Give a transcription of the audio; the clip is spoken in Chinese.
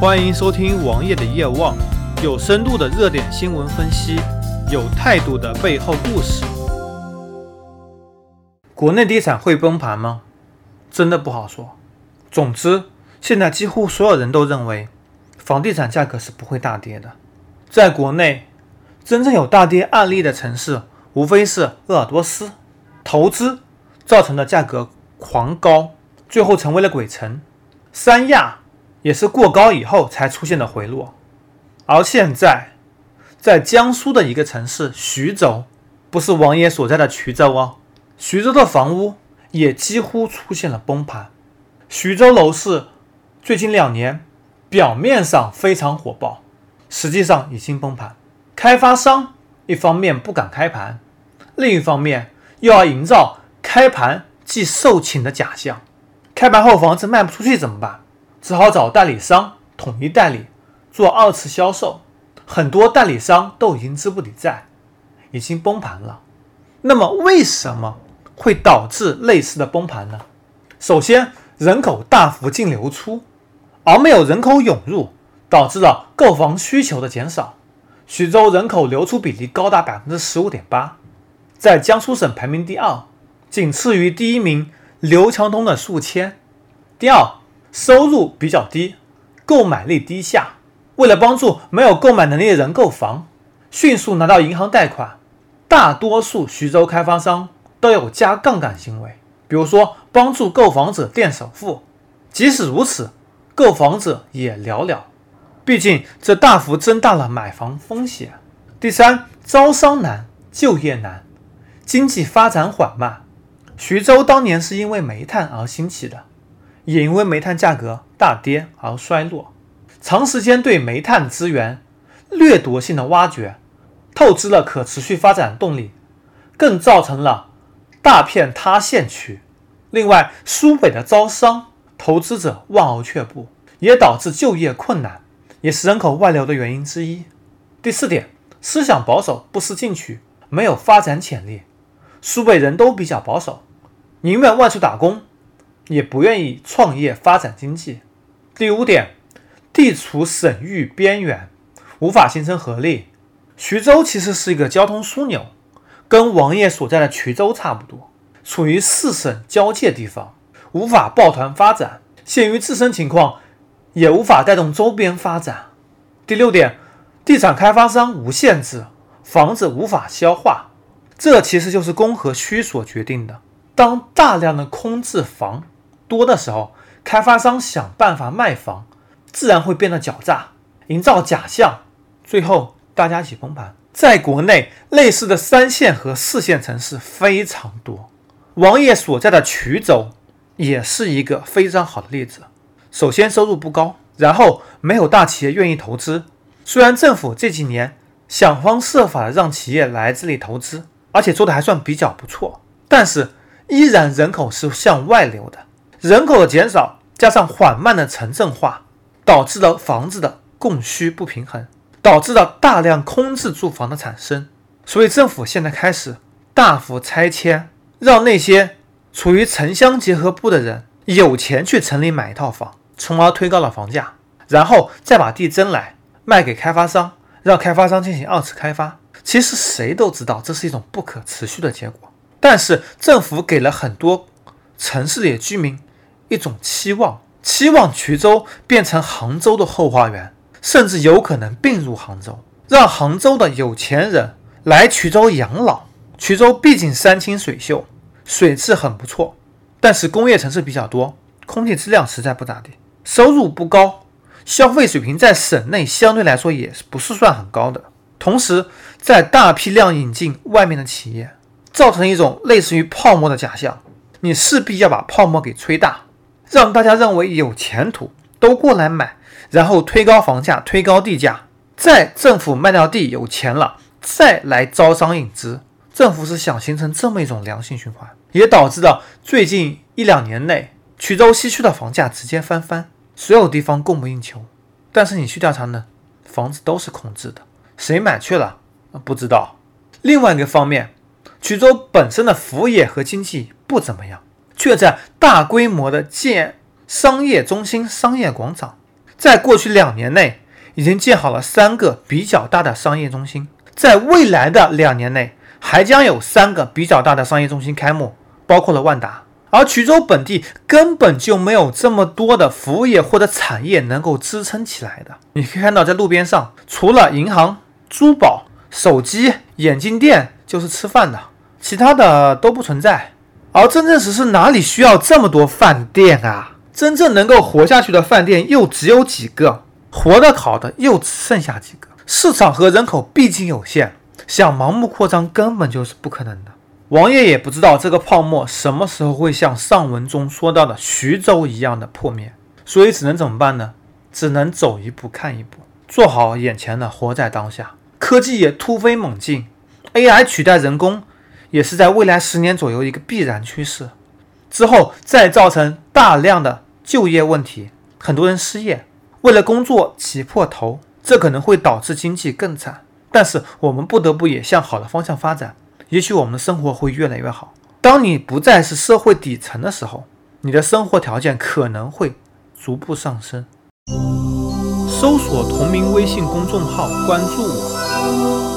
欢迎收听王爷的夜望，有深度的热点新闻分析，有态度的背后故事。国内地产会崩盘吗？真的不好说。总之，现在几乎所有人都认为，房地产价格是不会大跌的。在国内，真正有大跌案例的城市，无非是鄂尔多斯，投资造成的价格狂高，最后成为了鬼城。三亚。也是过高以后才出现的回落，而现在，在江苏的一个城市徐州，不是王爷所在的衢州哦，徐州的房屋也几乎出现了崩盘。徐州楼市最近两年表面上非常火爆，实际上已经崩盘。开发商一方面不敢开盘，另一方面又要营造开盘即售罄的假象，开盘后房子卖不出去怎么办？只好找代理商统一代理，做二次销售。很多代理商都已经资不抵债，已经崩盘了。那么，为什么会导致类似的崩盘呢？首先，人口大幅净流出，而没有人口涌入，导致了购房需求的减少。徐州人口流出比例高达百分之十五点八，在江苏省排名第二，仅次于第一名刘强东的宿迁。第二。收入比较低，购买力低下。为了帮助没有购买能力的人购房，迅速拿到银行贷款，大多数徐州开发商都有加杠杆行为，比如说帮助购房者垫首付。即使如此，购房者也寥寥，毕竟这大幅增大了买房风险。第三，招商难，就业难，经济发展缓慢。徐州当年是因为煤炭而兴起的。也因为煤炭价格大跌而衰落，长时间对煤炭资源掠夺性的挖掘，透支了可持续发展动力，更造成了大片塌陷区。另外，苏北的招商投资者望而却步，也导致就业困难，也是人口外流的原因之一。第四点，思想保守，不思进取，没有发展潜力。苏北人都比较保守，宁愿外出打工。也不愿意创业发展经济。第五点，地处省域边缘，无法形成合力。徐州其实是一个交通枢纽，跟王爷所在的衢州差不多，处于四省交界地方，无法抱团发展。限于自身情况，也无法带动周边发展。第六点，地产开发商无限制，房子无法消化，这其实就是供和需所决定的。当大量的空置房。多的时候，开发商想办法卖房，自然会变得狡诈，营造假象，最后大家一起崩盘。在国内，类似的三线和四线城市非常多，王爷所在的衢州也是一个非常好的例子。首先收入不高，然后没有大企业愿意投资。虽然政府这几年想方设法的让企业来这里投资，而且做的还算比较不错，但是依然人口是向外流的。人口的减少加上缓慢的城镇化，导致了房子的供需不平衡，导致了大量空置住房的产生。所以政府现在开始大幅拆迁，让那些处于城乡结合部的人有钱去城里买一套房，从而推高了房价，然后再把地征来卖给开发商，让开发商进行二次开发。其实谁都知道这是一种不可持续的结果，但是政府给了很多城市里的居民。一种期望，期望衢州变成杭州的后花园，甚至有可能并入杭州，让杭州的有钱人来衢州养老。衢州毕竟山清水秀，水质很不错，但是工业城市比较多，空气质量实在不咋地，收入不高，消费水平在省内相对来说也不是算很高的。同时，在大批量引进外面的企业，造成一种类似于泡沫的假象，你势必要把泡沫给吹大。让大家认为有前途，都过来买，然后推高房价，推高地价，再政府卖掉地有钱了，再来招商引资。政府是想形成这么一种良性循环，也导致了最近一两年内衢州西区的房价直接翻番，所有地方供不应求。但是你去调查呢，房子都是空置的，谁买去了？不知道。另外一个方面，衢州本身的服务业和经济不怎么样。却在大规模的建商业中心、商业广场，在过去两年内，已经建好了三个比较大的商业中心，在未来的两年内，还将有三个比较大的商业中心开幕，包括了万达。而衢州本地根本就没有这么多的服务业或者产业能够支撑起来的。你可以看到，在路边上，除了银行、珠宝、手机、眼镜店，就是吃饭的，其他的都不存在。而真正实是哪里需要这么多饭店啊？真正能够活下去的饭店又只有几个，活得好的又只剩下几个。市场和人口毕竟有限，想盲目扩张根本就是不可能的。王爷也不知道这个泡沫什么时候会像上文中说到的徐州一样的破灭，所以只能怎么办呢？只能走一步看一步，做好眼前的，活在当下。科技也突飞猛进，AI 取代人工也是在未来十年左右一个必然趋势。之后再造成大量的就业问题，很多人失业，为了工作挤破头，这可能会导致经济更惨。但是我们不得不也向好的方向发展。也许我们的生活会越来越好。当你不再是社会底层的时候，你的生活条件可能会逐步上升。搜索同名微信公众号，关注我。